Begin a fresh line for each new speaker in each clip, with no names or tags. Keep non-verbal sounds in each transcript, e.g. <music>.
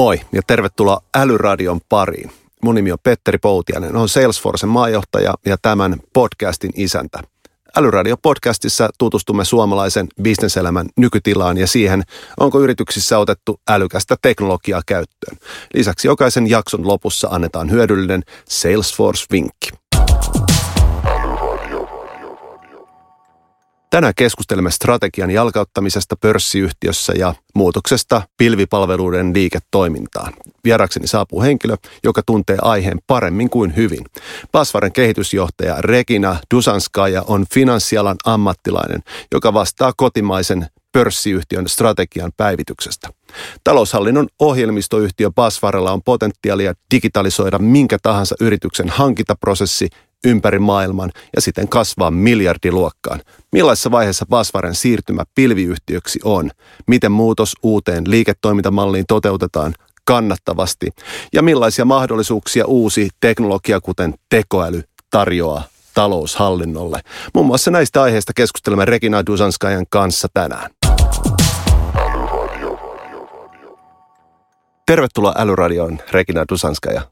Moi ja tervetuloa Älyradion pariin. Mun nimi on Petteri Poutianen, on Salesforcen maajohtaja ja tämän podcastin isäntä. Älyradio-podcastissa tutustumme suomalaisen bisneselämän nykytilaan ja siihen, onko yrityksissä otettu älykästä teknologiaa käyttöön. Lisäksi jokaisen jakson lopussa annetaan hyödyllinen Salesforce-vinkki. Tänään keskustelemme strategian jalkauttamisesta pörssiyhtiössä ja muutoksesta pilvipalveluiden liiketoimintaan. Vierakseni saapuu henkilö, joka tuntee aiheen paremmin kuin hyvin. Pasvaren kehitysjohtaja Regina Dusanskaja on finanssialan ammattilainen, joka vastaa kotimaisen pörssiyhtiön strategian päivityksestä. Taloushallinnon ohjelmistoyhtiö Basvarella on potentiaalia digitalisoida minkä tahansa yrityksen hankintaprosessi ympäri maailman ja siten kasvaa miljardiluokkaan. Millaisessa vaiheessa Basvaren siirtymä pilviyhtiöksi on? Miten muutos uuteen liiketoimintamalliin toteutetaan kannattavasti? Ja millaisia mahdollisuuksia uusi teknologia, kuten tekoäly, tarjoaa taloushallinnolle? Muun muassa näistä aiheista keskustelemme Regina Dusanskajan kanssa tänään. Tervetuloa Älyradioon, Regina Dusanskaja.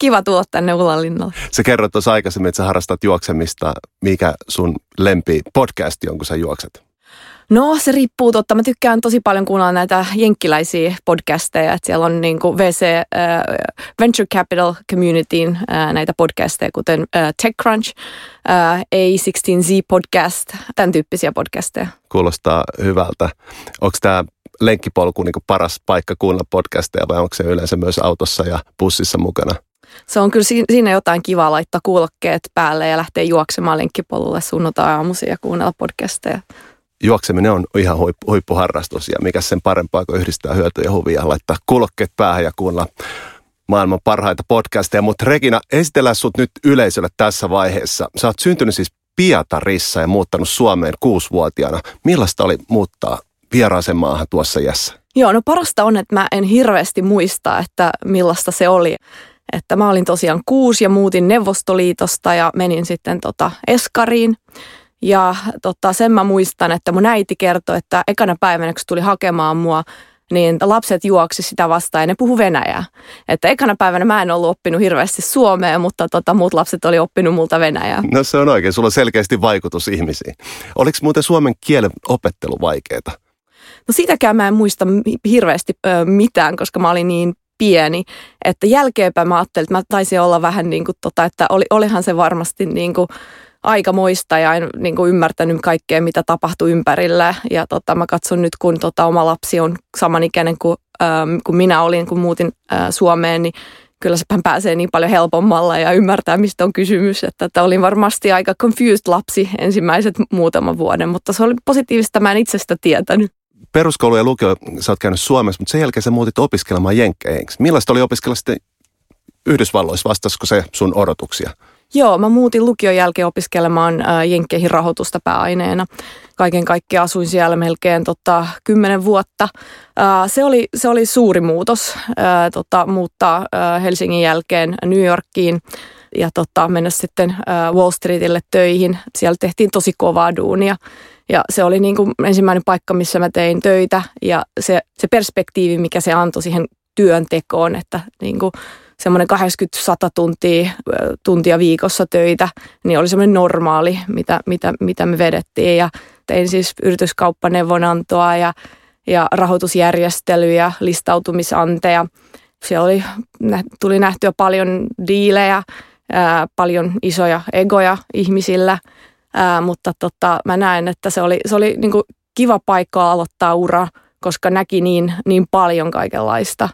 Kiva tulla tänne Ullalinnalle.
Sä kerroit tuossa aikaisemmin, että sä harrastat juoksemista. Mikä sun lempi podcasti on, kun sä juokset?
No se riippuu totta. Mä tykkään tosi paljon kuunnella näitä jenkkiläisiä podcasteja. Että siellä on niin kuin VC äh, Venture Capital Communityin äh, näitä podcasteja, kuten äh, TechCrunch, äh, A16Z Podcast, tämän tyyppisiä podcasteja.
Kuulostaa hyvältä. Onko tämä lenkkipolku niin paras paikka kuunnella podcasteja vai onko se yleensä myös autossa ja bussissa mukana?
Se on kyllä siinä jotain kivaa laittaa kuulokkeet päälle ja lähteä juoksemaan lenkkipolulle sunnuntai-aamuisin ja kuunnella podcasteja.
Juokseminen on ihan huippu, huippuharrastus ja mikä sen parempaa kuin yhdistää hyötyä ja huvia, laittaa kuulokkeet päähän ja kuunnella maailman parhaita podcasteja. Mutta Regina, esitellään sut nyt yleisölle tässä vaiheessa. Sä oot syntynyt siis Pietarissa ja muuttanut Suomeen kuusivuotiaana. Millaista oli muuttaa vieraaseen maahan tuossa iässä?
Joo, no parasta on, että mä en hirveästi muista, että millaista se oli. Että mä olin tosiaan kuusi ja muutin Neuvostoliitosta ja menin sitten tota Eskariin. Ja tota, sen mä muistan, että mun äiti kertoi, että ekana päivänä, kun tuli hakemaan mua, niin lapset juoksi sitä vastaan ja ne puhu venäjää. Että ekana päivänä mä en ollut oppinut hirveästi suomea, mutta tota, muut lapset oli oppinut multa venäjää.
No se on oikein, sulla on selkeästi vaikutus ihmisiin. Oliko muuten suomen kielen opettelu vaikeaa?
No sitäkään mä en muista hirveästi ö, mitään, koska mä olin niin pieni, että jälkeenpäin mä ajattelin, että mä taisin olla vähän niin kuin tota, että oli, olihan se varmasti niin kuin aika moista ja en niin kuin ymmärtänyt kaikkea, mitä tapahtui ympärillä. Ja tota, mä katson nyt, kun tota, oma lapsi on samanikäinen kuin, ähm, kuin minä olin, kun muutin äh, Suomeen, niin kyllä se pääsee niin paljon helpommalla ja ymmärtää, mistä on kysymys. Että, että olin varmasti aika confused lapsi ensimmäiset muutaman vuoden, mutta se oli positiivista, mä en itsestä tietänyt
peruskoulu ja lukio sä oot käynyt Suomessa, mutta sen jälkeen sä muutit opiskelemaan Jenkkeihin. Millaista oli opiskella sitten Yhdysvalloissa? Vastasiko se sun odotuksia?
Joo, mä muutin lukion jälkeen opiskelemaan äh, Jenkkeihin rahoitusta pääaineena. Kaiken kaikkiaan asuin siellä melkein tota, kymmenen vuotta. Äh, se, oli, se oli suuri muutos äh, tota, muuttaa Helsingin jälkeen New Yorkiin ja tota, mennä sitten Wall Streetille töihin. Siellä tehtiin tosi kovaa duunia. Ja se oli niin kuin ensimmäinen paikka, missä mä tein töitä ja se, se perspektiivi, mikä se antoi siihen työntekoon, että niin kuin semmoinen 80-100 tuntia, tuntia viikossa töitä, niin oli semmoinen normaali, mitä, mitä, mitä me vedettiin. Ja tein siis yrityskauppaneuvonantoa ja, ja rahoitusjärjestelyjä, listautumisanteja. Siellä oli, tuli nähtyä paljon diilejä, ää, paljon isoja egoja ihmisillä – Ää, mutta tota, mä näen, että se oli, se oli niin kuin kiva paikka aloittaa ura, koska näki niin, niin paljon kaikenlaista.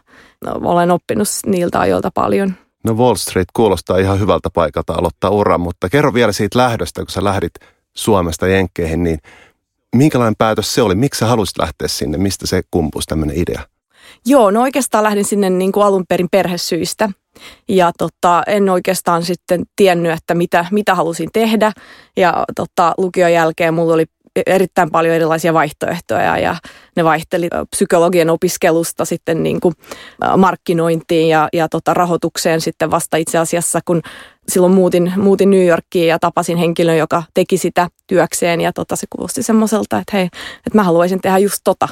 No, olen oppinut niiltä ajoilta paljon.
No Wall Street kuulostaa ihan hyvältä paikalta aloittaa ura, mutta kerro vielä siitä lähdöstä, kun sä lähdit Suomesta Jenkkeihin, niin minkälainen päätös se oli? Miksi sä halusit lähteä sinne? Mistä se kumpusi tämmöinen idea?
Joo, no oikeastaan lähdin sinne niin kuin alun perin perhesyistä. Ja tota, en oikeastaan sitten tiennyt, että mitä, mitä halusin tehdä. Ja tota, lukion jälkeen mulla oli erittäin paljon erilaisia vaihtoehtoja ja ne vaihteli psykologian opiskelusta sitten niin kuin markkinointiin ja, ja tota rahoitukseen sitten vasta itse asiassa, kun silloin muutin, muutin New Yorkiin ja tapasin henkilön, joka teki sitä työkseen ja tota, se kuulosti semmoiselta, että hei, että mä haluaisin tehdä just tota.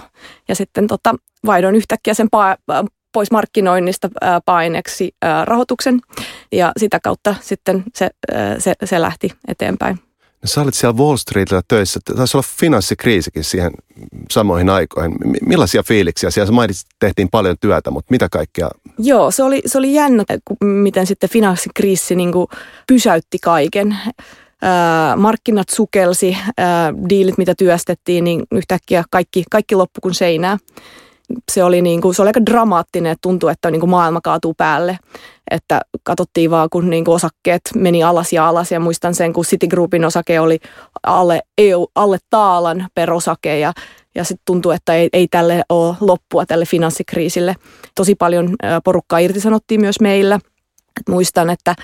Ja sitten tota, vaihdoin yhtäkkiä sen pa- pois markkinoinnista paineeksi rahoituksen ja sitä kautta sitten se, se, se lähti eteenpäin.
No, sä olit siellä Wall Streetillä töissä. Taisi olla finanssikriisikin siihen samoihin aikoihin. Millaisia fiiliksiä siellä? Sä mainitsit, että tehtiin paljon työtä, mutta mitä kaikkea?
Joo, se oli, se oli jännä, miten sitten finanssikriisi niin pysäytti kaiken. Markkinat sukelsi, diilit mitä työstettiin, niin yhtäkkiä kaikki, kaikki loppu kuin seinää se oli, niin kuin, se oli aika dramaattinen, että tuntui, että niin kuin maailma kaatuu päälle. Että katsottiin vaan, kun niin kuin osakkeet meni alas ja alas. Ja muistan sen, kun Citigroupin osake oli alle, EU, alle taalan per osake. Ja, ja sitten tuntui, että ei, ei tälle ole loppua tälle finanssikriisille. Tosi paljon porukkaa irtisanottiin myös meillä. Et muistan, että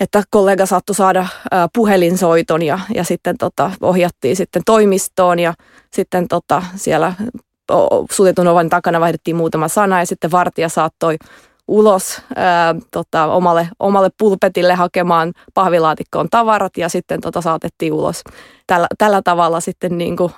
että kollega saattoi saada puhelinsoiton ja, ja sitten tota, ohjattiin sitten toimistoon ja sitten tota, siellä suljetun oven takana vaihdettiin muutama sana ja sitten vartija saattoi ulos ää, tota, omalle, omalle pulpetille hakemaan pahvilaatikkoon tavarat ja sitten tota, saatettiin ulos. Tällä, tällä tavalla sitten niin kuin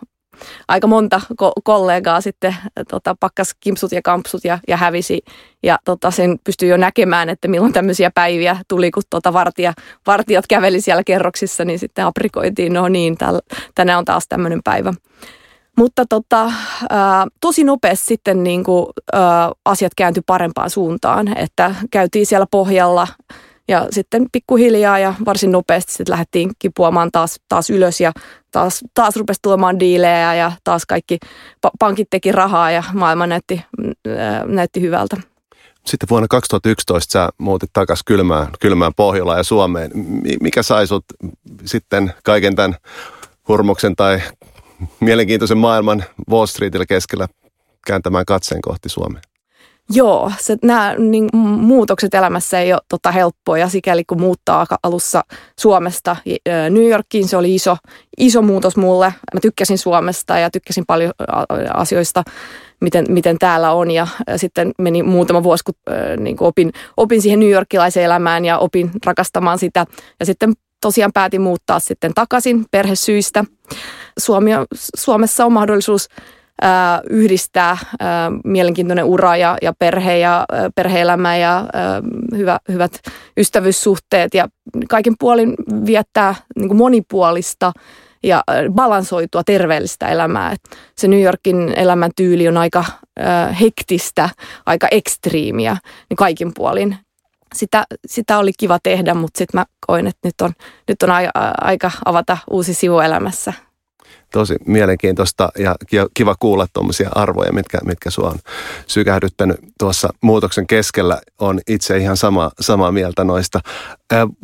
aika monta ko- kollegaa sitten tota, pakkas kimpsut ja kampsut ja, ja hävisi. Ja tota, sen pystyy jo näkemään, että milloin tämmöisiä päiviä tuli, kun tota, vartija, vartijat käveli siellä kerroksissa, niin sitten aprikoitiin, no niin, täl, tänään on taas tämmöinen päivä. Mutta tota, tosi nopeasti sitten niin kuin, asiat kääntyi parempaan suuntaan, että käytiin siellä pohjalla ja sitten pikkuhiljaa ja varsin nopeasti sitten lähdettiin kipuamaan taas, taas ylös ja taas, taas rupesi tulemaan diilejä ja taas kaikki pankit teki rahaa ja maailma näytti, ää, näytti hyvältä.
Sitten vuonna 2011 sä muutit takaisin kylmään, kylmään Pohjolaan ja Suomeen. Mikä sai sut sitten kaiken tämän hurmuksen tai mielenkiintoisen maailman Wall Streetillä keskellä kääntämään katseen kohti Suomea?
Joo, se, nämä niin, muutokset elämässä ei ole tota, helppoja, sikäli kun muuttaa alussa Suomesta New Yorkiin. Se oli iso, iso muutos mulle. Mä tykkäsin Suomesta ja tykkäsin paljon asioista, miten, miten täällä on. Ja sitten meni muutama vuosi, kun niin opin, opin siihen New Yorkilaiseen elämään ja opin rakastamaan sitä. Ja sitten tosiaan päätin muuttaa sitten takaisin perhesyistä. Suomi, Suomessa on mahdollisuus ää, yhdistää ää, mielenkiintoinen ura ja, ja perhe ja ää, perheelämä ja ää, hyvä, hyvät ystävyyssuhteet ja kaiken puolin viettää niin monipuolista ja balansoitua terveellistä elämää. Et se New Yorkin elämäntyyli on aika ää, hektistä, aika ekstriimiä niin kaikin puolin sitä, sitä oli kiva tehdä, mutta sitten mä koin, että nyt on, nyt on aika avata uusi sivu elämässä.
Tosi mielenkiintoista ja kiva kuulla tuommoisia arvoja, mitkä, mitkä sua on sykähdyttänyt tuossa muutoksen keskellä. On itse ihan sama, samaa mieltä noista.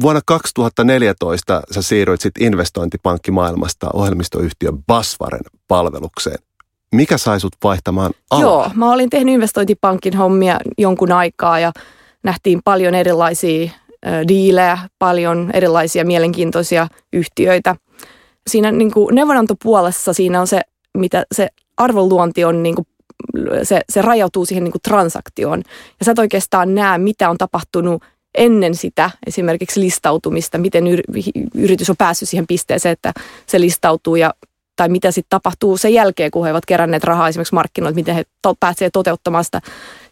Vuonna 2014 sä siirryit sitten investointipankkimaailmasta ohjelmistoyhtiö Basvaren palvelukseen. Mikä sai sut vaihtamaan alaa?
Joo, mä olin tehnyt investointipankin hommia jonkun aikaa ja nähtiin paljon erilaisia diilejä, paljon erilaisia mielenkiintoisia yhtiöitä. Siinä niin kuin neuvonantopuolessa siinä on se, mitä se arvonluonti on, niin kuin, se, se rajautuu siihen niin kuin transaktioon. Ja sä et oikeastaan näe, mitä on tapahtunut ennen sitä esimerkiksi listautumista, miten yritys on päässyt siihen pisteeseen, että se listautuu ja tai mitä sitten tapahtuu sen jälkeen, kun he ovat keränneet rahaa esimerkiksi markkinoilta, miten he to- pääsevät toteuttamaan sitä,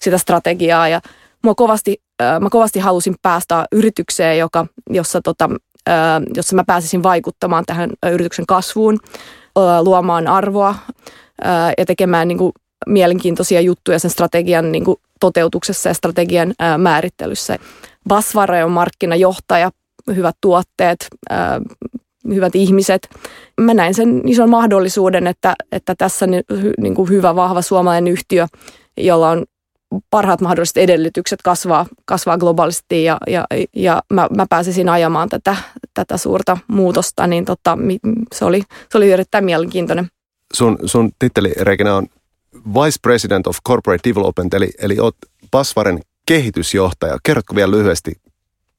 sitä strategiaa. Ja mua kovasti, äh, mä kovasti halusin päästä yritykseen, joka, jossa, tota, äh, jossa mä pääsisin vaikuttamaan tähän yrityksen kasvuun, äh, luomaan arvoa äh, ja tekemään niin kuin, mielenkiintoisia juttuja sen strategian niin kuin, toteutuksessa ja strategian äh, määrittelyssä. Basvare on markkinajohtaja, hyvät tuotteet, äh, hyvät ihmiset. Mä näin sen ison mahdollisuuden, että, että tässä niin kuin hyvä, vahva suomalainen yhtiö, jolla on parhaat mahdolliset edellytykset kasvaa, kasvaa globaalisti ja, ja, ja mä, mä pääsisin ajamaan tätä, tätä suurta muutosta, niin tota, se, oli, se oli erittäin mielenkiintoinen.
Sun, sun titteli, Regina, on Vice President of Corporate Development, eli, eli oot Pasvaren kehitysjohtaja. Kerrotko vielä lyhyesti,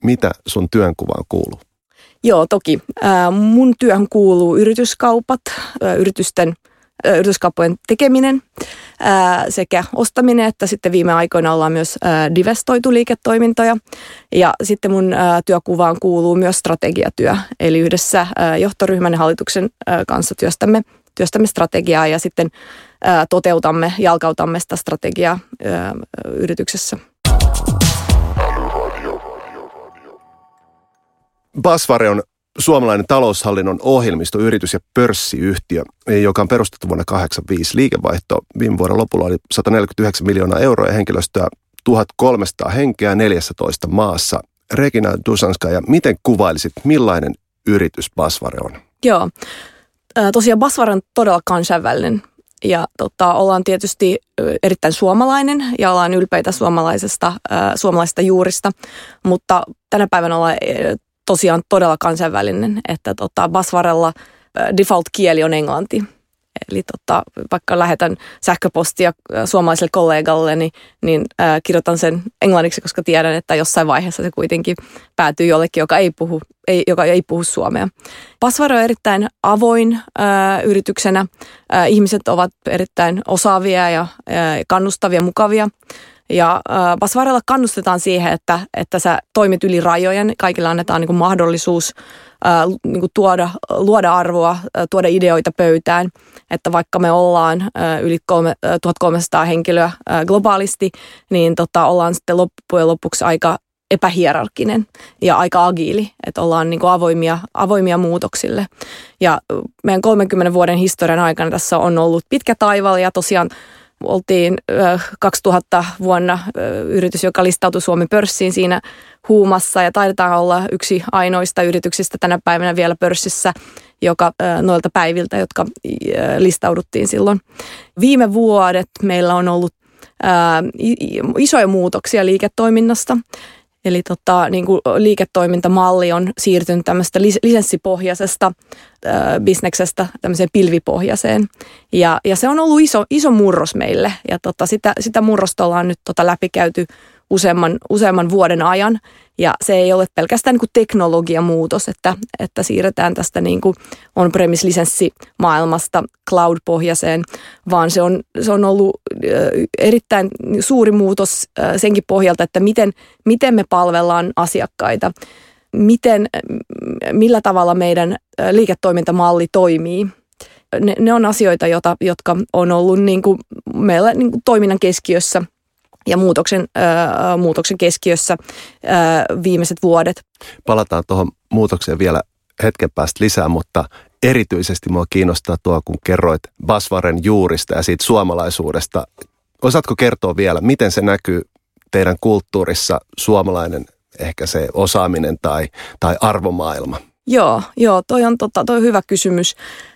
mitä sun työnkuvaan kuuluu?
Joo, toki. Mun työhön kuuluu yrityskaupat, yritysten – yrityskauppojen tekeminen sekä ostaminen, että sitten viime aikoina ollaan myös divestoitu liiketoimintoja. Ja sitten mun työkuvaan kuuluu myös strategiatyö, eli yhdessä johtoryhmän ja hallituksen kanssa työstämme työstämme strategiaa ja sitten toteutamme, jalkautamme sitä strategiaa yrityksessä.
Basvare on suomalainen taloushallinnon ohjelmisto, yritys ja pörssiyhtiö, joka on perustettu vuonna 1985. Liikevaihto viime vuoden lopulla oli 149 miljoonaa euroa ja henkilöstöä 1300 henkeä 14 maassa. Regina Dusanska, ja miten kuvailisit, millainen yritys Basvare on?
Joo, tosiaan Basvare on todella kansainvälinen ja tota, ollaan tietysti erittäin suomalainen ja ollaan ylpeitä suomalaisesta, äh, suomalaisesta juurista, mutta tänä päivänä ollaan tosiaan todella kansainvälinen, että tota, Basvarella default-kieli on englanti. Eli tota, vaikka lähetän sähköpostia suomalaiselle kollegalle, niin, niin ää, kirjoitan sen englanniksi, koska tiedän, että jossain vaiheessa se kuitenkin päätyy jollekin, joka ei puhu, ei, joka ei puhu suomea. Pasvaro on erittäin avoin ää, yrityksenä. Ää, ihmiset ovat erittäin osaavia ja ää, kannustavia, mukavia. Ja äh, Basvarella kannustetaan siihen, että, että sä toimit yli rajojen. Kaikilla annetaan niin kuin mahdollisuus äh, niin kuin tuoda, luoda arvoa, äh, tuoda ideoita pöytään. Että vaikka me ollaan äh, yli kolme, äh, 1300 henkilöä äh, globaalisti, niin tota, ollaan sitten loppujen lopuksi aika epähierarkinen ja aika agiili, että ollaan niin kuin avoimia, avoimia muutoksille. Ja meidän 30 vuoden historian aikana tässä on ollut pitkä taival ja tosiaan oltiin 2000 vuonna yritys, joka listautui Suomen pörssiin siinä huumassa ja taidetaan olla yksi ainoista yrityksistä tänä päivänä vielä pörssissä, joka noilta päiviltä, jotka listauduttiin silloin. Viime vuodet meillä on ollut isoja muutoksia liiketoiminnasta Eli tota, niin kuin liiketoimintamalli on siirtynyt tämmöistä lisenssipohjaisesta bisneksestä tämmöiseen pilvipohjaiseen. Ja, ja se on ollut iso, iso murros meille ja tota, sitä, sitä murrosta ollaan nyt tota läpikäyty useamman, useamman vuoden ajan. Ja se ei ole pelkästään niin kuin teknologiamuutos, että, että siirretään tästä niin kuin on-premise-lisenssimaailmasta cloud-pohjaiseen, vaan se on, se on ollut erittäin suuri muutos senkin pohjalta, että miten, miten me palvellaan asiakkaita, miten, millä tavalla meidän liiketoimintamalli toimii. Ne, ne on asioita, jota, jotka on ollut niin kuin meillä niin kuin toiminnan keskiössä – ja muutoksen, äh, muutoksen keskiössä äh, viimeiset vuodet.
Palataan tuohon muutokseen vielä hetken päästä lisää, mutta erityisesti mua kiinnostaa tuo, kun kerroit Basvaren juurista ja siitä suomalaisuudesta. Osaatko kertoa vielä, miten se näkyy teidän kulttuurissa, suomalainen ehkä se osaaminen tai, tai arvomaailma?
Joo, joo toi, on, tota, toi on hyvä kysymys.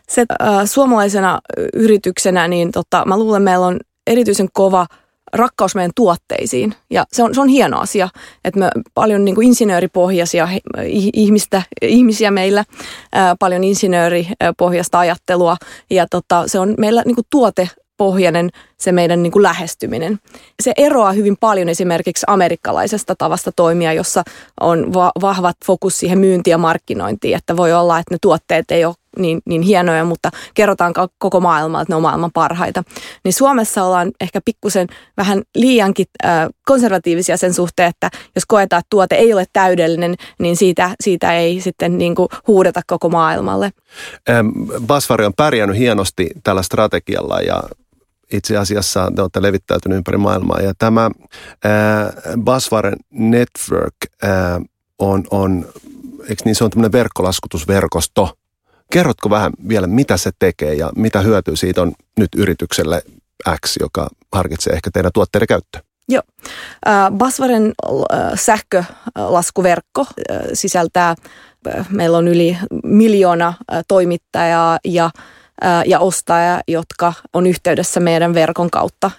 Se, äh, suomalaisena yrityksenä, niin tota, mä luulen, meillä on erityisen kova – rakkaus meidän tuotteisiin. Ja se on, se on hieno asia, että me paljon niin kuin insinööripohjaisia ihmistä, ihmisiä meillä, ää, paljon insinööripohjasta ajattelua. Ja tota, se on meillä niin kuin tuote pohjainen se meidän niin kuin lähestyminen. Se eroaa hyvin paljon esimerkiksi amerikkalaisesta tavasta toimia, jossa on va- vahvat fokus siihen myyntiin ja markkinointiin, että voi olla, että ne tuotteet ei ole niin, niin hienoja, mutta kerrotaan koko maailmaa, että ne on maailman parhaita. Niin Suomessa ollaan ehkä pikkusen vähän liiankin konservatiivisia sen suhteen, että jos koetaan, että tuote ei ole täydellinen, niin siitä, siitä ei sitten niin kuin huudeta koko maailmalle.
Basvari on pärjännyt hienosti tällä strategialla ja itse asiassa te olette levittäytyneet ympäri maailmaa. Ja tämä ää, Basvaren Network ää, on, on, eikö niin, se on tämmöinen verkkolaskutusverkosto. Kerrotko vähän vielä, mitä se tekee ja mitä hyötyä siitä on nyt yritykselle X, joka harkitsee ehkä teidän tuotteiden käyttöä?
Joo. Basvaren sähkölaskuverkko sisältää, meillä on yli miljoona toimittajaa ja ja ostaja, jotka on yhteydessä meidän verkon kautta.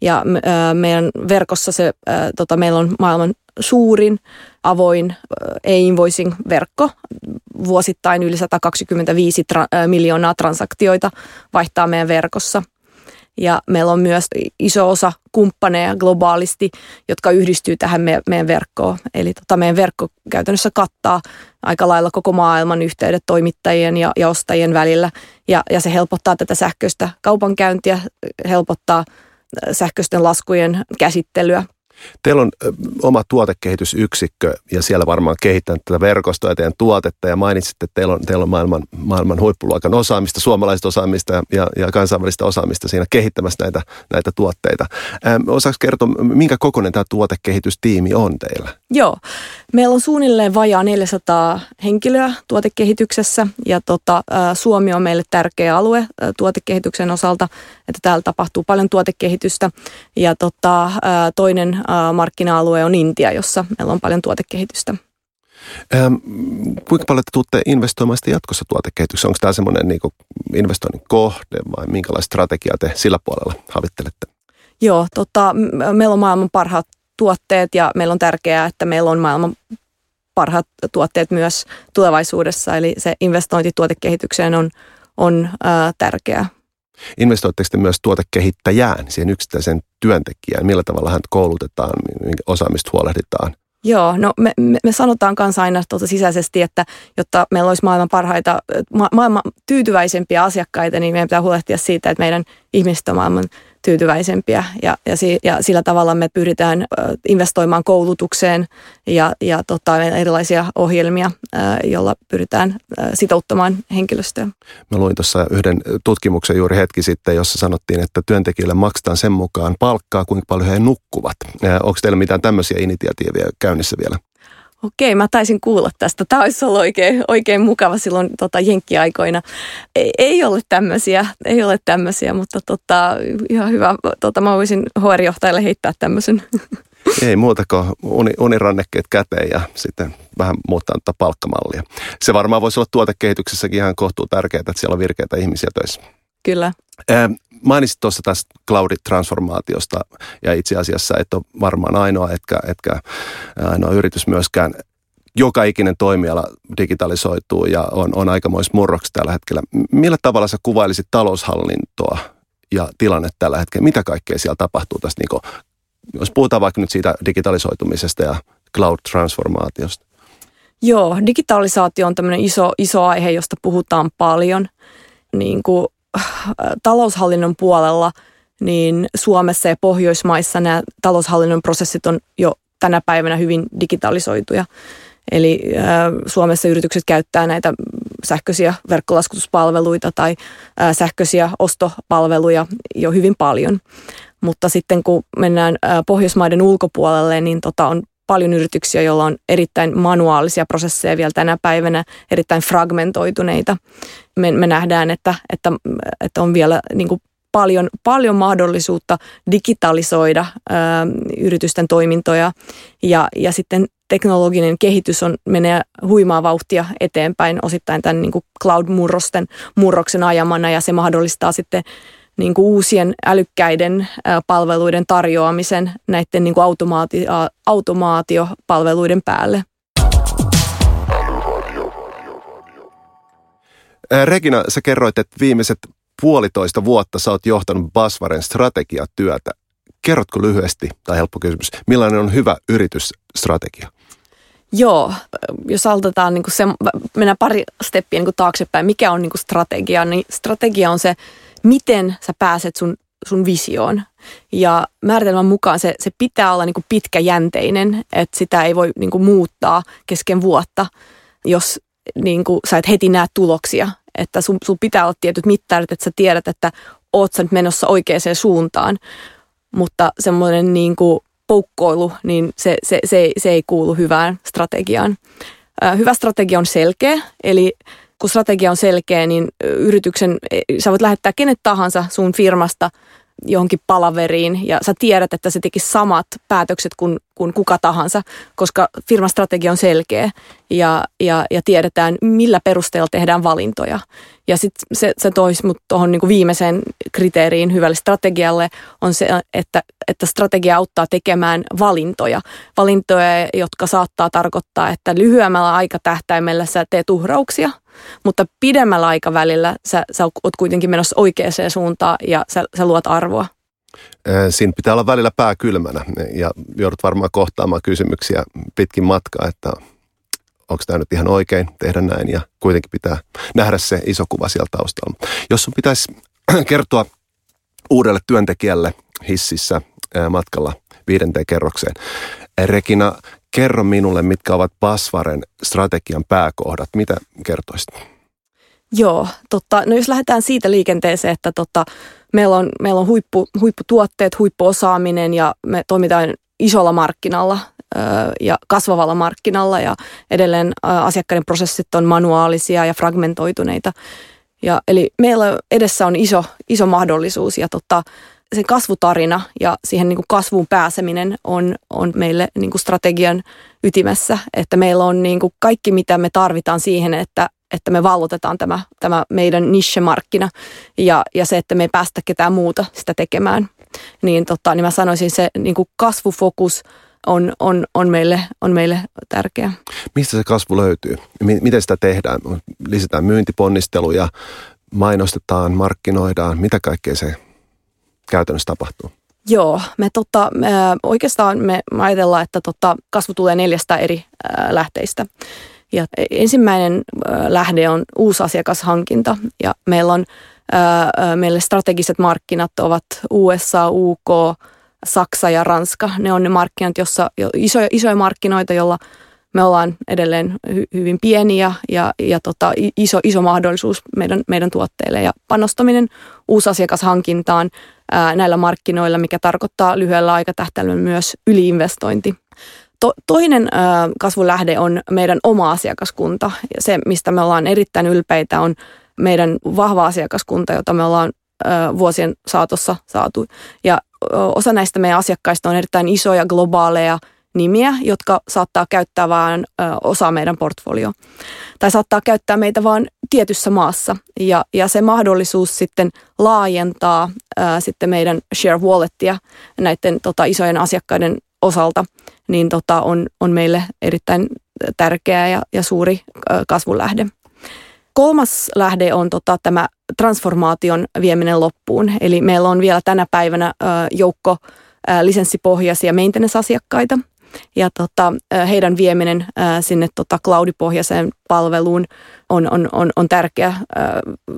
Ja meidän verkossa se, tota, meillä on maailman suurin avoin e-invoicing-verkko. Vuosittain yli 125 tra- miljoonaa transaktioita vaihtaa meidän verkossa – ja meillä on myös iso osa kumppaneja globaalisti, jotka yhdistyy tähän me, meidän verkkoon. Eli tota, meidän verkko käytännössä kattaa aika lailla koko maailman yhteydet toimittajien ja, ja ostajien välillä. Ja, ja se helpottaa tätä sähköistä kaupankäyntiä, helpottaa sähköisten laskujen käsittelyä.
Teillä on oma tuotekehitysyksikkö ja siellä varmaan kehittänyt tätä verkostoa ja teidän tuotetta ja mainitsitte, että teillä on, teillä on maailman, maailman huippuluokan osaamista, suomalaista osaamista ja, ja kansainvälistä osaamista siinä kehittämässä näitä, näitä tuotteita. Ähm, kertoa, minkä kokoinen tämä tuotekehitystiimi on teillä?
Joo, meillä on suunnilleen vajaa 400 henkilöä tuotekehityksessä ja tota, Suomi on meille tärkeä alue tuotekehityksen osalta, että täällä tapahtuu paljon tuotekehitystä ja tota, toinen markkina-alue on Intia, jossa meillä on paljon tuotekehitystä.
Ähm, kuinka paljon te tuutte investoimaan jatkossa tuotekehityksessä? Onko tämä semmoinen niin investoinnin kohde vai minkälaista strategiaa te sillä puolella havittelette?
Joo, tota, meillä on maailman parhaat tuotteet ja meillä on tärkeää, että meillä on maailman parhaat tuotteet myös tulevaisuudessa. Eli se investointi tuotekehitykseen on, on äh, tärkeää.
Investoitteko te myös tuotekehittäjään, siihen yksittäisen työntekijään? Millä tavalla hän koulutetaan, osaamista huolehditaan?
Joo, no me, me, me sanotaan kanssa aina tuota sisäisesti, että jotta meillä olisi maailman parhaita, ma, maailman tyytyväisempiä asiakkaita, niin meidän pitää huolehtia siitä, että meidän ihmiset on maailman tyytyväisempiä ja, ja, si, ja sillä tavalla me pyritään investoimaan koulutukseen ja, ja tota, erilaisia ohjelmia, joilla pyritään sitouttamaan henkilöstöä.
Mä luin tuossa yhden tutkimuksen juuri hetki sitten, jossa sanottiin, että työntekijöille maksetaan sen mukaan palkkaa, kuinka paljon he nukkuvat. Onko teillä mitään tämmöisiä initiatiivia käynnissä vielä?
Okei, mä taisin kuulla tästä. Tämä olisi ollut oikein, oikein mukava silloin tota, jenkkiaikoina. Ei, ei ole tämmöisiä, ei ole tämmöisiä, mutta tota, ihan hyvä. Tota, mä voisin HR-johtajalle heittää tämmöisen. <laughs>
Ei muuta kuin uni, unirannekkeet käteen ja sitten vähän muuttaa palkkamallia. Se varmaan voisi olla tuotekehityksessäkin ihan kohtuu tärkeää, että siellä on virkeitä ihmisiä töissä.
Kyllä.
Mainitsit tuossa tästä cloud-transformaatiosta ja itse asiassa et ole varmaan ainoa, etkä, etkä ainoa yritys myöskään. Joka ikinen toimiala digitalisoituu ja on, on aikamois murroksi tällä hetkellä. Millä tavalla sä kuvailisit taloushallintoa ja tilanne tällä hetkellä? Mitä kaikkea siellä tapahtuu tästä, niin jos puhutaan vaikka nyt siitä digitalisoitumisesta ja cloud-transformaatiosta?
Joo, digitalisaatio on tämmöinen iso, iso aihe, josta puhutaan paljon. Niin kuin taloushallinnon puolella, niin Suomessa ja Pohjoismaissa nämä taloushallinnon prosessit on jo tänä päivänä hyvin digitalisoituja. Eli Suomessa yritykset käyttää näitä sähköisiä verkkolaskutuspalveluita tai sähköisiä ostopalveluja jo hyvin paljon. Mutta sitten kun mennään Pohjoismaiden ulkopuolelle, niin tota on paljon yrityksiä, joilla on erittäin manuaalisia prosesseja vielä tänä päivänä, erittäin fragmentoituneita. Me, me nähdään, että, että, että on vielä niin kuin paljon, paljon mahdollisuutta digitalisoida ä, yritysten toimintoja ja, ja sitten teknologinen kehitys on, menee huimaa vauhtia eteenpäin osittain tämän niin cloud-murrosten murroksen ajamana ja se mahdollistaa sitten niin kuin uusien älykkäiden palveluiden tarjoamisen näiden niin kuin automaati, automaatiopalveluiden päälle.
Regina, sä kerroit, että viimeiset puolitoista vuotta sä oot johtanut Basvaren strategiatyötä. Kerrotko lyhyesti, tai helppo kysymys, millainen on hyvä yritysstrategia?
Joo, jos aloitetaan niin se, mennään pari steppiä niin taaksepäin, mikä on niin strategia, niin strategia on se miten sä pääset sun, sun visioon. Ja määritelmän mukaan se, se pitää olla niin kuin pitkäjänteinen, että sitä ei voi niin kuin muuttaa kesken vuotta, jos niin kuin sä et heti näe tuloksia. Että sun, sun pitää olla tietyt mittarit, että sä tiedät, että oot sä nyt menossa oikeaan suuntaan. Mutta semmoinen niin kuin poukkoilu, niin se, se, se, se ei kuulu hyvään strategiaan. Hyvä strategia on selkeä, eli kun strategia on selkeä, niin yrityksen, e, sä voit lähettää kenet tahansa sun firmasta johonkin palaveriin ja sä tiedät, että se teki samat päätökset kuin, kuin kuka tahansa, koska firman strategia on selkeä ja, ja, ja tiedetään, millä perusteella tehdään valintoja. Ja sitten se, se toisi mut tuohon niinku viimeiseen kriteeriin hyvälle strategialle on se, että, että strategia auttaa tekemään valintoja. Valintoja, jotka saattaa tarkoittaa, että lyhyemmällä aikatähtäimellä sä teet uhrauksia, mutta pidemmällä aikavälillä sä, sä oot kuitenkin menossa oikeaan suuntaan ja sä, sä luot arvoa.
Siinä pitää olla välillä pää kylmänä ja joudut varmaan kohtaamaan kysymyksiä pitkin matkaa, että onko tämä nyt ihan oikein tehdä näin ja kuitenkin pitää nähdä se iso kuva siellä taustalla. Jos sun pitäisi <clears throat> kertoa uudelle työntekijälle hississä matkalla viidenteen kerrokseen. Rekina, kerro minulle, mitkä ovat Basvaren strategian pääkohdat. Mitä kertoisit?
Joo, totta. No jos lähdetään siitä liikenteeseen, että totta, meillä on, meillä on huippu, huipputuotteet, huippuosaaminen ja me toimitaan isolla markkinalla ja kasvavalla markkinalla ja edelleen asiakkaiden prosessit on manuaalisia ja fragmentoituneita. Ja, eli meillä edessä on iso, iso mahdollisuus ja tota, se kasvutarina ja siihen niin kuin kasvuun pääseminen on, on meille niin kuin strategian ytimessä, että meillä on niin kuin kaikki, mitä me tarvitaan siihen, että, että me vallotetaan tämä, tämä meidän niche-markkina ja, ja se, että me ei päästä ketään muuta sitä tekemään. Niin, tota, niin mä sanoisin se niin kuin kasvufokus on, on, on, meille, on meille tärkeä.
Mistä se kasvu löytyy? Miten sitä tehdään? Lisätään myyntiponnisteluja, mainostetaan, markkinoidaan. Mitä kaikkea se käytännössä tapahtuu?
Joo, me, tota, me oikeastaan me ajatellaan, että tota, kasvu tulee neljästä eri ää, lähteistä. Ja ensimmäinen ää, lähde on uusi asiakashankinta ja meillä on meille strategiset markkinat ovat USA, UK, Saksa ja Ranska. Ne on ne markkinat, jossa isoja, isoja markkinoita, joilla me ollaan edelleen hy, hyvin pieniä ja, ja tota, iso, iso mahdollisuus meidän, meidän tuotteille. Ja panostaminen uusasiakashankintaan ää, näillä markkinoilla, mikä tarkoittaa lyhyellä aikatähtäimellä myös yliinvestointi. To, toinen ää, kasvulähde on meidän oma asiakaskunta. Ja se, mistä me ollaan erittäin ylpeitä, on meidän vahva asiakaskunta, jota me ollaan vuosien saatossa saatu. Ja osa näistä meidän asiakkaista on erittäin isoja globaaleja nimiä, jotka saattaa käyttää vain osa meidän portfolio. Tai saattaa käyttää meitä vain tietyssä maassa. Ja, ja se mahdollisuus sitten laajentaa ää, sitten meidän share wallettia näiden tota, isojen asiakkaiden osalta, niin tota, on, on meille erittäin tärkeä ja, ja suuri kasvulähde. Kolmas lähde on tota, tämä transformaation vieminen loppuun. Eli meillä on vielä tänä päivänä ö, joukko ö, lisenssipohjaisia maintenance-asiakkaita. Ja tota, heidän vieminen sinne tota, cloudipohjaiseen palveluun on, on, on, on tärkeä ö,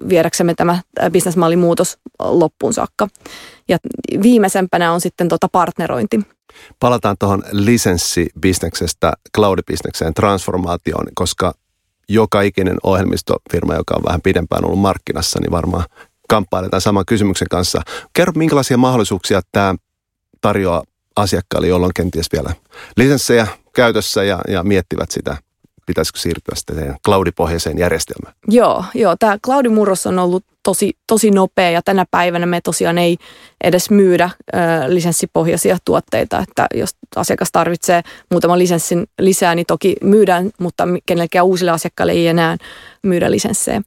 viedäksemme tämä bisnesmallin muutos loppuun saakka. Ja viimeisempänä on sitten tota partnerointi.
Palataan tuohon lisenssibisneksestä cloudibisnekseen transformaatioon, koska joka ikinen ohjelmistofirma, joka on vähän pidempään ollut markkinassa, niin varmaan kamppailee tämän saman kysymyksen kanssa. Kerro, minkälaisia mahdollisuuksia tämä tarjoaa asiakkaille, joilla on kenties vielä lisenssejä käytössä ja, ja miettivät sitä, pitäisikö siirtyä sitten cloudipohjaiseen järjestelmään?
Joo, joo tämä cloudimurros on ollut tosi, tosi nopea ja tänä päivänä me tosiaan ei edes myydä ö, lisenssipohjaisia tuotteita, että jos asiakas tarvitsee muutaman lisenssin lisää, niin toki myydään, mutta kenellekään uusille asiakkaille ei enää myydä lisenssejä.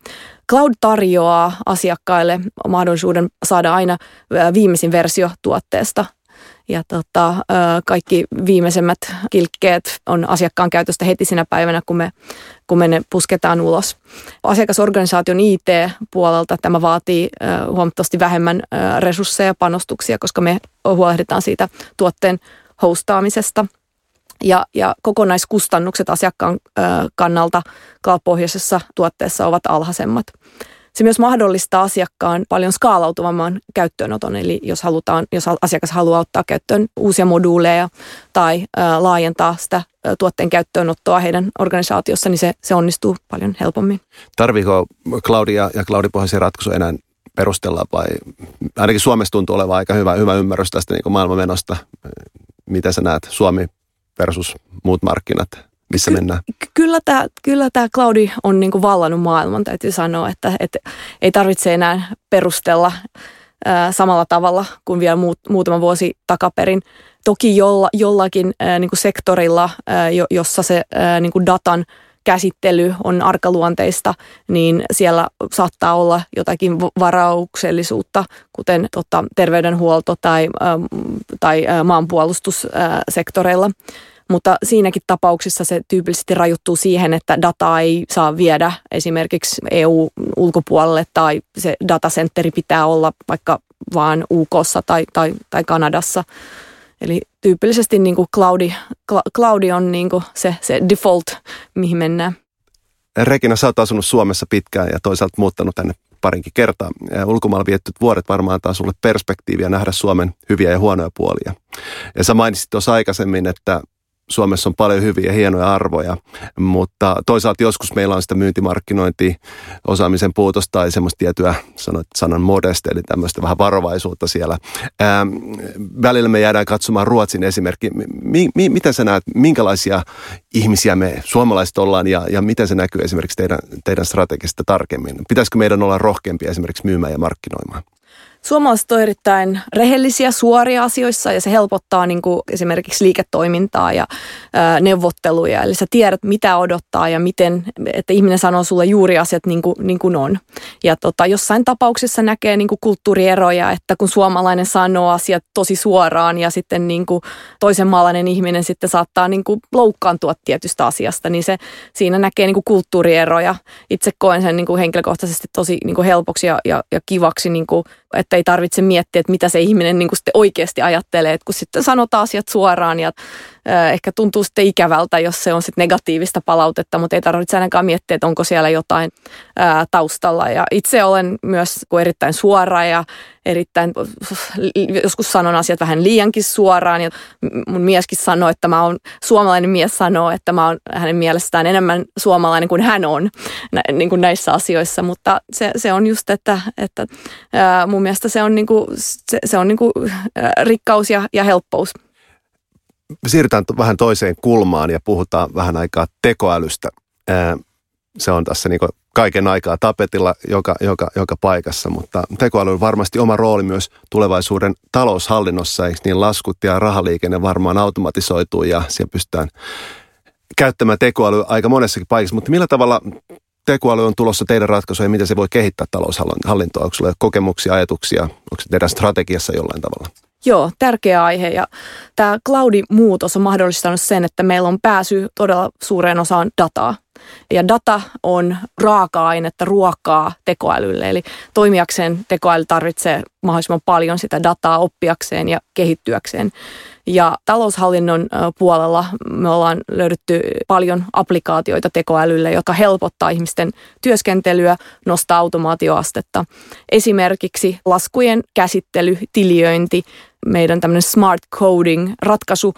Cloud tarjoaa asiakkaille mahdollisuuden saada aina viimeisin versio tuotteesta ja tota, kaikki viimeisemmät kilkkeet on asiakkaan käytöstä heti sinä päivänä, kun me, kun me ne pusketaan ulos. Asiakasorganisaation IT-puolelta tämä vaatii huomattavasti vähemmän resursseja ja panostuksia, koska me huolehditaan siitä tuotteen hostaamisesta. Ja, ja kokonaiskustannukset asiakkaan kannalta cloud-pohjaisessa tuotteessa ovat alhaisemmat. Se myös mahdollistaa asiakkaan paljon skaalautuvamman käyttöönoton, eli jos, halutaan, jos asiakas haluaa ottaa käyttöön uusia moduuleja tai laajentaa sitä tuotteen käyttöönottoa heidän organisaatiossa, niin se, se onnistuu paljon helpommin.
Tarviiko cloudia ja cloudipohjaisia ratkaisuja enää perustella vai ainakin Suomessa tuntuu olevan aika hyvä, hyvä ymmärrys tästä niin maailmanmenosta. Miten sä näet Suomi versus muut markkinat? Missä Ky- mennään?
Kyllä tämä, kyllä tämä cloudi on niin kuin vallannut maailman, täytyy sanoa, että, että ei tarvitse enää perustella ää, samalla tavalla kuin vielä muut, muutama vuosi takaperin. Toki jolla, jollakin ää, niin kuin sektorilla, ää, jo, jossa se ää, niin kuin datan käsittely on arkaluonteista, niin siellä saattaa olla jotakin varauksellisuutta, kuten tota, terveydenhuolto tai, ää, tai maanpuolustussektoreilla mutta siinäkin tapauksissa se tyypillisesti rajoittuu siihen, että dataa ei saa viedä esimerkiksi EU-ulkopuolelle tai se datacenteri pitää olla vaikka vaan UKssa tai, tai, tai Kanadassa. Eli tyypillisesti niin kuin cloudi, cloudi on niin kuin se, se default, mihin mennään.
Rekina, sä oot asunut Suomessa pitkään ja toisaalta muuttanut tänne parinkin kertaa. Ulkomailla viettyt vuodet varmaan antaa sulle perspektiiviä nähdä Suomen hyviä ja huonoja puolia. Ja sä mainitsit tuossa aikaisemmin, että Suomessa on paljon hyviä ja hienoja arvoja, mutta toisaalta joskus meillä on sitä myyntimarkkinointia, osaamisen puutosta tai semmoista tiettyä sanoit, sanan modest, eli tämmöistä vähän varovaisuutta siellä. Ää, välillä me jäädään katsomaan Ruotsin esimerkki. Mi, mi, miten sä näet, minkälaisia ihmisiä me suomalaiset ollaan ja, ja miten se näkyy esimerkiksi teidän, teidän strategista tarkemmin? Pitäisikö meidän olla rohkeampia esimerkiksi myymään ja markkinoimaan?
Suomalaiset on erittäin rehellisiä, suoria asioissa ja se helpottaa niin kuin esimerkiksi liiketoimintaa ja ää, neuvotteluja. Eli sä tiedät, mitä odottaa ja miten, että ihminen sanoo sulle juuri asiat niin kuin, niin kuin on. Ja tota, jossain tapauksessa näkee niin kuin kulttuurieroja, että kun suomalainen sanoo asiat tosi suoraan ja sitten niin kuin toisen maalainen ihminen sitten saattaa niin kuin loukkaantua tietystä asiasta, niin se siinä näkee niin kuin kulttuurieroja. Itse koen sen niin kuin henkilökohtaisesti tosi niin kuin helpoksi ja, ja, ja kivaksi, niin kuin, että ei tarvitse miettiä, että mitä se ihminen niin kuin sitten oikeasti ajattelee, että kun sitten sanotaan asiat suoraan ja ehkä tuntuu sitten ikävältä, jos se on sitten negatiivista palautetta, mutta ei tarvitse ainakaan miettiä, että onko siellä jotain ää, taustalla. Ja itse olen myös erittäin suora ja erittäin, joskus sanon asiat vähän liiankin suoraan ja mun mieskin sanoo, että mä oon, suomalainen mies sanoo, että mä oon hänen mielestään enemmän suomalainen kuin hän on niin kuin näissä asioissa, mutta se, se on just, että, että ää, mun mielestä se on, niin kuin, se, se on niin kuin, ää, rikkaus ja, ja helppous
siirrytään vähän toiseen kulmaan ja puhutaan vähän aikaa tekoälystä. Se on tässä niin kaiken aikaa tapetilla joka, joka, joka paikassa, mutta tekoäly on varmasti oma rooli myös tulevaisuuden taloushallinnossa, eikö niin laskut ja rahaliikenne varmaan automatisoituu ja siellä pystytään käyttämään tekoälyä aika monessakin paikassa, mutta millä tavalla tekoäly on tulossa teidän ratkaisuja ja miten se voi kehittää taloushallintoa? Onko sinulla kokemuksia, ajatuksia, onko se teidän strategiassa jollain tavalla?
Joo, tärkeä aihe ja tämä cloudin muutos on mahdollistanut sen, että meillä on pääsy todella suureen osaan dataa. Ja data on raaka-ainetta, ruokaa tekoälylle. Eli toimijakseen tekoäly tarvitsee mahdollisimman paljon sitä dataa oppiakseen ja kehittyäkseen. Ja taloushallinnon puolella me ollaan löydetty paljon applikaatioita tekoälylle, jotka helpottaa ihmisten työskentelyä, nostaa automaatioastetta. Esimerkiksi laskujen käsittely, tiliöinti, meidän tämmöinen smart coding ratkaisu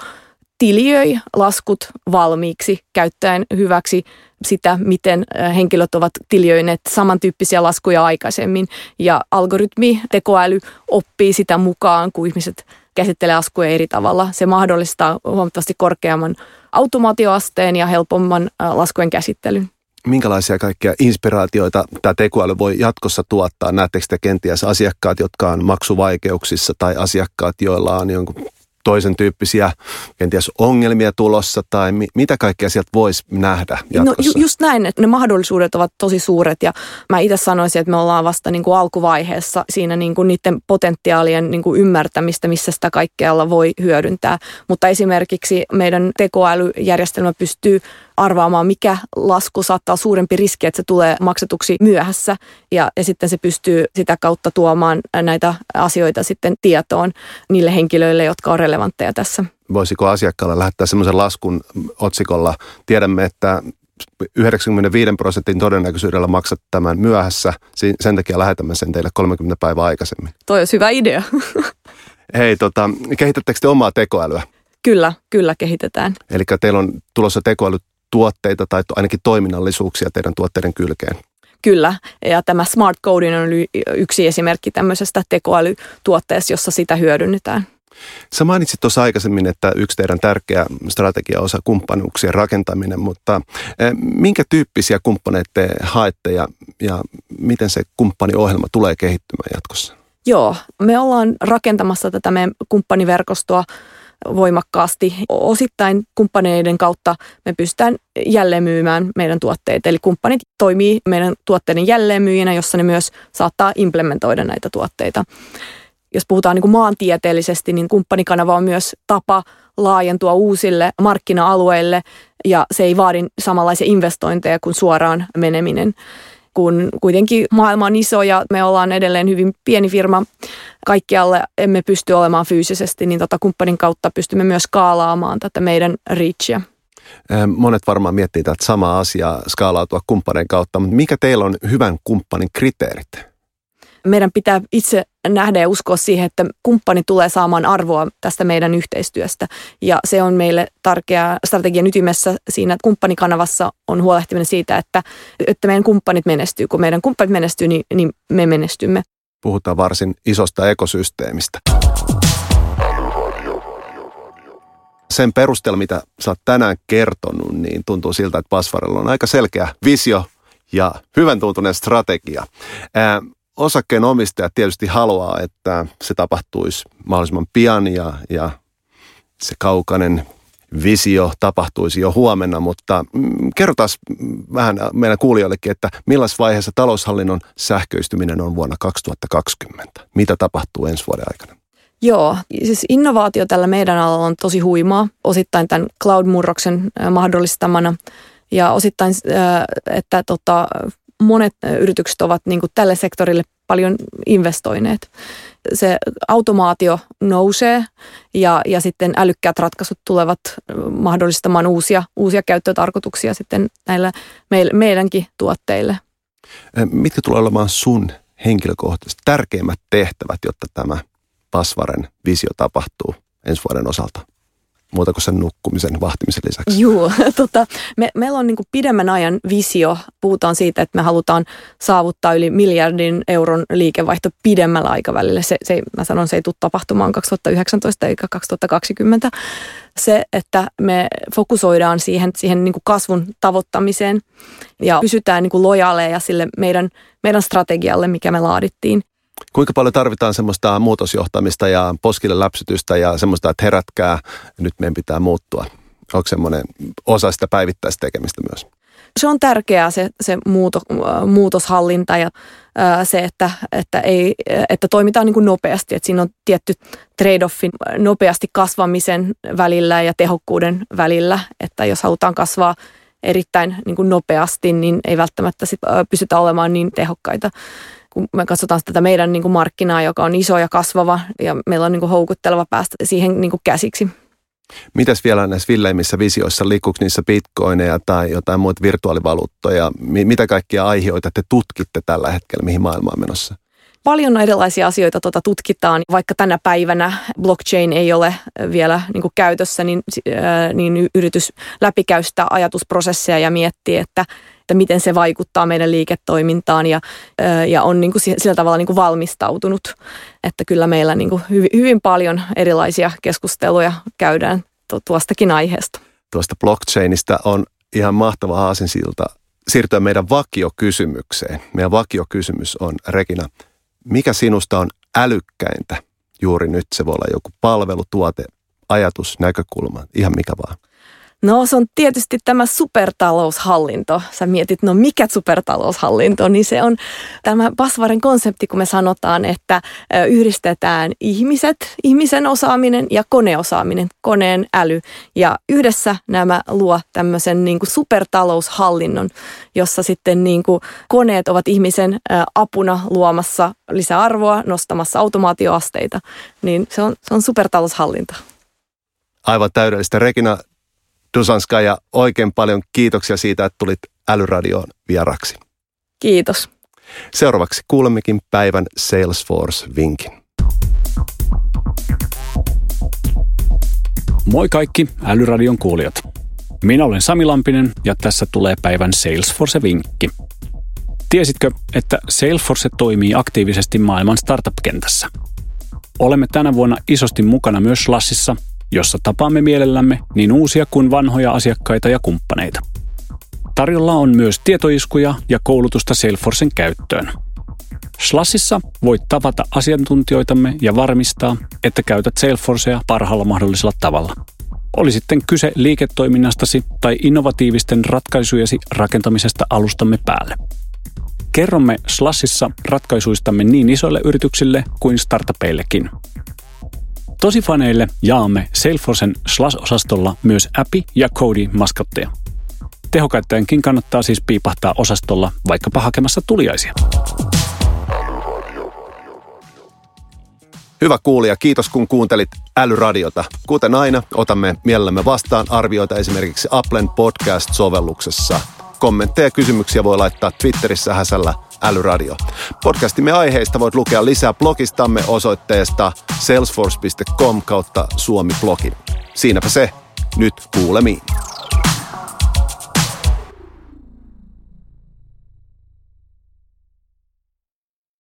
tiliöi laskut valmiiksi käyttäen hyväksi sitä, miten henkilöt ovat tiljöineet samantyyppisiä laskuja aikaisemmin. Ja algoritmi, tekoäly oppii sitä mukaan, kun ihmiset käsittelee laskuja eri tavalla. Se mahdollistaa huomattavasti korkeamman automaatioasteen ja helpomman laskujen käsittelyn.
Minkälaisia kaikkia inspiraatioita tämä tekoäly voi jatkossa tuottaa? Näettekö te kenties asiakkaat, jotka on maksuvaikeuksissa tai asiakkaat, joilla on jonkun toisen tyyppisiä kenties ongelmia tulossa tai mi- mitä kaikkea sieltä voisi nähdä no, jatkossa?
No just näin, että ne mahdollisuudet ovat tosi suuret ja mä itse sanoisin, että me ollaan vasta niin kuin alkuvaiheessa siinä niin kuin niiden potentiaalien niin kuin ymmärtämistä, missä sitä kaikkealla voi hyödyntää. Mutta esimerkiksi meidän tekoälyjärjestelmä pystyy arvaamaan, mikä lasku saattaa suurempi riski, että se tulee maksetuksi myöhässä ja, ja sitten se pystyy sitä kautta tuomaan näitä asioita sitten tietoon niille henkilöille, jotka on relevantteja tässä.
Voisiko asiakkaalle lähettää semmoisen laskun otsikolla, tiedämme, että 95 prosentin todennäköisyydellä maksat tämän myöhässä, sen takia lähetämme sen teille 30 päivää aikaisemmin.
Toi olisi hyvä idea. <laughs>
Hei, tota, kehitättekö te omaa tekoälyä?
Kyllä, kyllä kehitetään.
Eli teillä on tulossa tekoäly tuotteita tai ainakin toiminnallisuuksia teidän tuotteiden kylkeen.
Kyllä, ja tämä Smart Coding on yksi esimerkki tämmöisestä tekoälytuotteesta, jossa sitä hyödynnetään.
Sä mainitsit tuossa aikaisemmin, että yksi teidän tärkeä strategiaosa kumppanuuksien rakentaminen, mutta eh, minkä tyyppisiä kumppaneita te haette ja, ja miten se kumppaniohjelma tulee kehittymään jatkossa?
Joo, me ollaan rakentamassa tätä meidän kumppaniverkostoa voimakkaasti. Osittain kumppaneiden kautta me pystytään jälleen myymään meidän tuotteita. Eli kumppanit toimii meidän tuotteiden jälleenmyyjinä, jossa ne myös saattaa implementoida näitä tuotteita. Jos puhutaan niin kuin maantieteellisesti, niin kumppanikanava on myös tapa laajentua uusille markkina-alueille ja se ei vaadi samanlaisia investointeja kuin suoraan meneminen kun kuitenkin maailma on iso ja me ollaan edelleen hyvin pieni firma, kaikkialle emme pysty olemaan fyysisesti, niin tota kumppanin kautta pystymme myös skaalaamaan tätä meidän reachia.
Monet varmaan miettii tätä samaa asiaa skaalautua kumppanin kautta, mutta mikä teillä on hyvän kumppanin kriteerit?
meidän pitää itse nähdä ja uskoa siihen, että kumppani tulee saamaan arvoa tästä meidän yhteistyöstä. Ja se on meille tärkeää strategian ytimessä siinä, että kumppanikanavassa on huolehtiminen siitä, että, että meidän kumppanit menestyy. Kun meidän kumppanit menestyy, niin, niin me menestymme.
Puhutaan varsin isosta ekosysteemistä. Sen perusteella, mitä sä oot tänään kertonut, niin tuntuu siltä, että Pasvarella on aika selkeä visio ja hyvän tuntunen strategia. Ää, osakkeen omistajat tietysti haluaa, että se tapahtuisi mahdollisimman pian ja, ja se kaukainen visio tapahtuisi jo huomenna, mutta mm, kerrotaan vähän meidän kuulijoillekin, että millaisessa vaiheessa taloushallinnon sähköistyminen on vuonna 2020? Mitä tapahtuu ensi vuoden aikana?
Joo, siis innovaatio tällä meidän alalla on tosi huimaa, osittain tämän cloud-murroksen mahdollistamana ja osittain, että tota, monet yritykset ovat niin kuin tälle sektorille paljon investoineet. Se automaatio nousee ja, ja sitten älykkäät ratkaisut tulevat mahdollistamaan uusia, uusia käyttötarkoituksia sitten näillä meidänkin tuotteille.
Mitkä tulee olemaan sun henkilökohtaisesti tärkeimmät tehtävät, jotta tämä Pasvaren visio tapahtuu ensi vuoden osalta? Muuta kuin sen nukkumisen, vahtimisen lisäksi?
Joo, <laughs> tota, me, meillä on niin pidemmän ajan visio. Puhutaan siitä, että me halutaan saavuttaa yli miljardin euron liikevaihto pidemmällä aikavälillä. Se, se, mä sanon, se ei tule tapahtumaan 2019 eikä 2020. Se, että me fokusoidaan siihen, siihen niin kasvun tavoittamiseen ja pysytään niin lojaaleja sille meidän, meidän strategialle, mikä me laadittiin.
Kuinka paljon tarvitaan semmoista muutosjohtamista ja poskille läpsytystä ja semmoista, että herätkää, nyt meidän pitää muuttua? Onko semmoinen osa sitä päivittäistä tekemistä myös?
Se on tärkeää se, se muuto, muutoshallinta ja se, että, että, ei, että toimitaan niin kuin nopeasti. Että siinä on tietty trade-offin nopeasti kasvamisen välillä ja tehokkuuden välillä. Että jos halutaan kasvaa erittäin niin kuin nopeasti, niin ei välttämättä sit pysytä olemaan niin tehokkaita kun me katsotaan tätä meidän niin kuin markkinaa, joka on iso ja kasvava ja meillä on niin kuin houkutteleva päästä siihen niin kuin käsiksi.
Mitäs vielä näissä villeimmissä visioissa, liikkuuko niissä bitcoineja tai jotain muita virtuaalivaluuttoja? Mitä kaikkia aiheita te tutkitte tällä hetkellä, mihin maailma on menossa?
Paljon erilaisia asioita tuota tutkitaan, vaikka tänä päivänä blockchain ei ole vielä niin kuin käytössä, niin, niin yritys läpikäy sitä ajatusprosesseja ja miettii, että että miten se vaikuttaa meidän liiketoimintaan ja, ja on niin kuin sillä tavalla niin kuin valmistautunut. Että kyllä meillä niin kuin hyvin, hyvin paljon erilaisia keskusteluja käydään tuostakin aiheesta.
Tuosta blockchainista on ihan mahtava aasinsilta siirtyä meidän vakiokysymykseen. Meidän vakiokysymys on, Regina, mikä sinusta on älykkäintä juuri nyt? Se voi olla joku palvelu, tuote, ajatus, näkökulma, ihan mikä vaan.
No se on tietysti tämä supertaloushallinto. Sä mietit, no mikä supertaloushallinto, niin se on tämä Basvaren konsepti, kun me sanotaan, että yhdistetään ihmiset, ihmisen osaaminen ja koneosaaminen, koneen äly. Ja yhdessä nämä luo tämmöisen niin kuin supertaloushallinnon, jossa sitten niin kuin koneet ovat ihmisen apuna luomassa lisäarvoa, nostamassa automaatioasteita. Niin se on, se on supertaloushallinta.
Aivan täydellistä. Regina, Dusanska ja oikein paljon kiitoksia siitä, että tulit Älyradioon vieraksi.
Kiitos.
Seuraavaksi kuulemmekin päivän Salesforce-vinkin.
Moi kaikki Älyradion kuulijat. Minä olen Sami Lampinen ja tässä tulee päivän Salesforce-vinkki. Tiesitkö, että Salesforce toimii aktiivisesti maailman startup-kentässä? Olemme tänä vuonna isosti mukana myös Slashissa – jossa tapaamme mielellämme niin uusia kuin vanhoja asiakkaita ja kumppaneita. Tarjolla on myös tietoiskuja ja koulutusta Salesforcen käyttöön. Slashissa voit tavata asiantuntijoitamme ja varmistaa, että käytät Salesforcea parhaalla mahdollisella tavalla. Oli sitten kyse liiketoiminnastasi tai innovatiivisten ratkaisujesi rakentamisesta alustamme päälle. Kerromme Slashissa ratkaisuistamme niin isoille yrityksille kuin startupeillekin – Tosifaneille jaamme Salesforcen Slash-osastolla myös appi- ja Kodi-maskotteja. Tehokäyttäjänkin kannattaa siis piipahtaa osastolla vaikkapa hakemassa tuliaisia.
Hyvä kuulija, kiitos kun kuuntelit Älyradiota. Kuten aina, otamme mielellämme vastaan arvioita esimerkiksi Applen podcast-sovelluksessa. Kommentteja ja kysymyksiä voi laittaa Twitterissä häsällä älyradio. Podcastimme aiheista voit lukea lisää blogistamme osoitteesta salesforce.com kautta suomi-blogi. Siinäpä se. Nyt kuulemiin.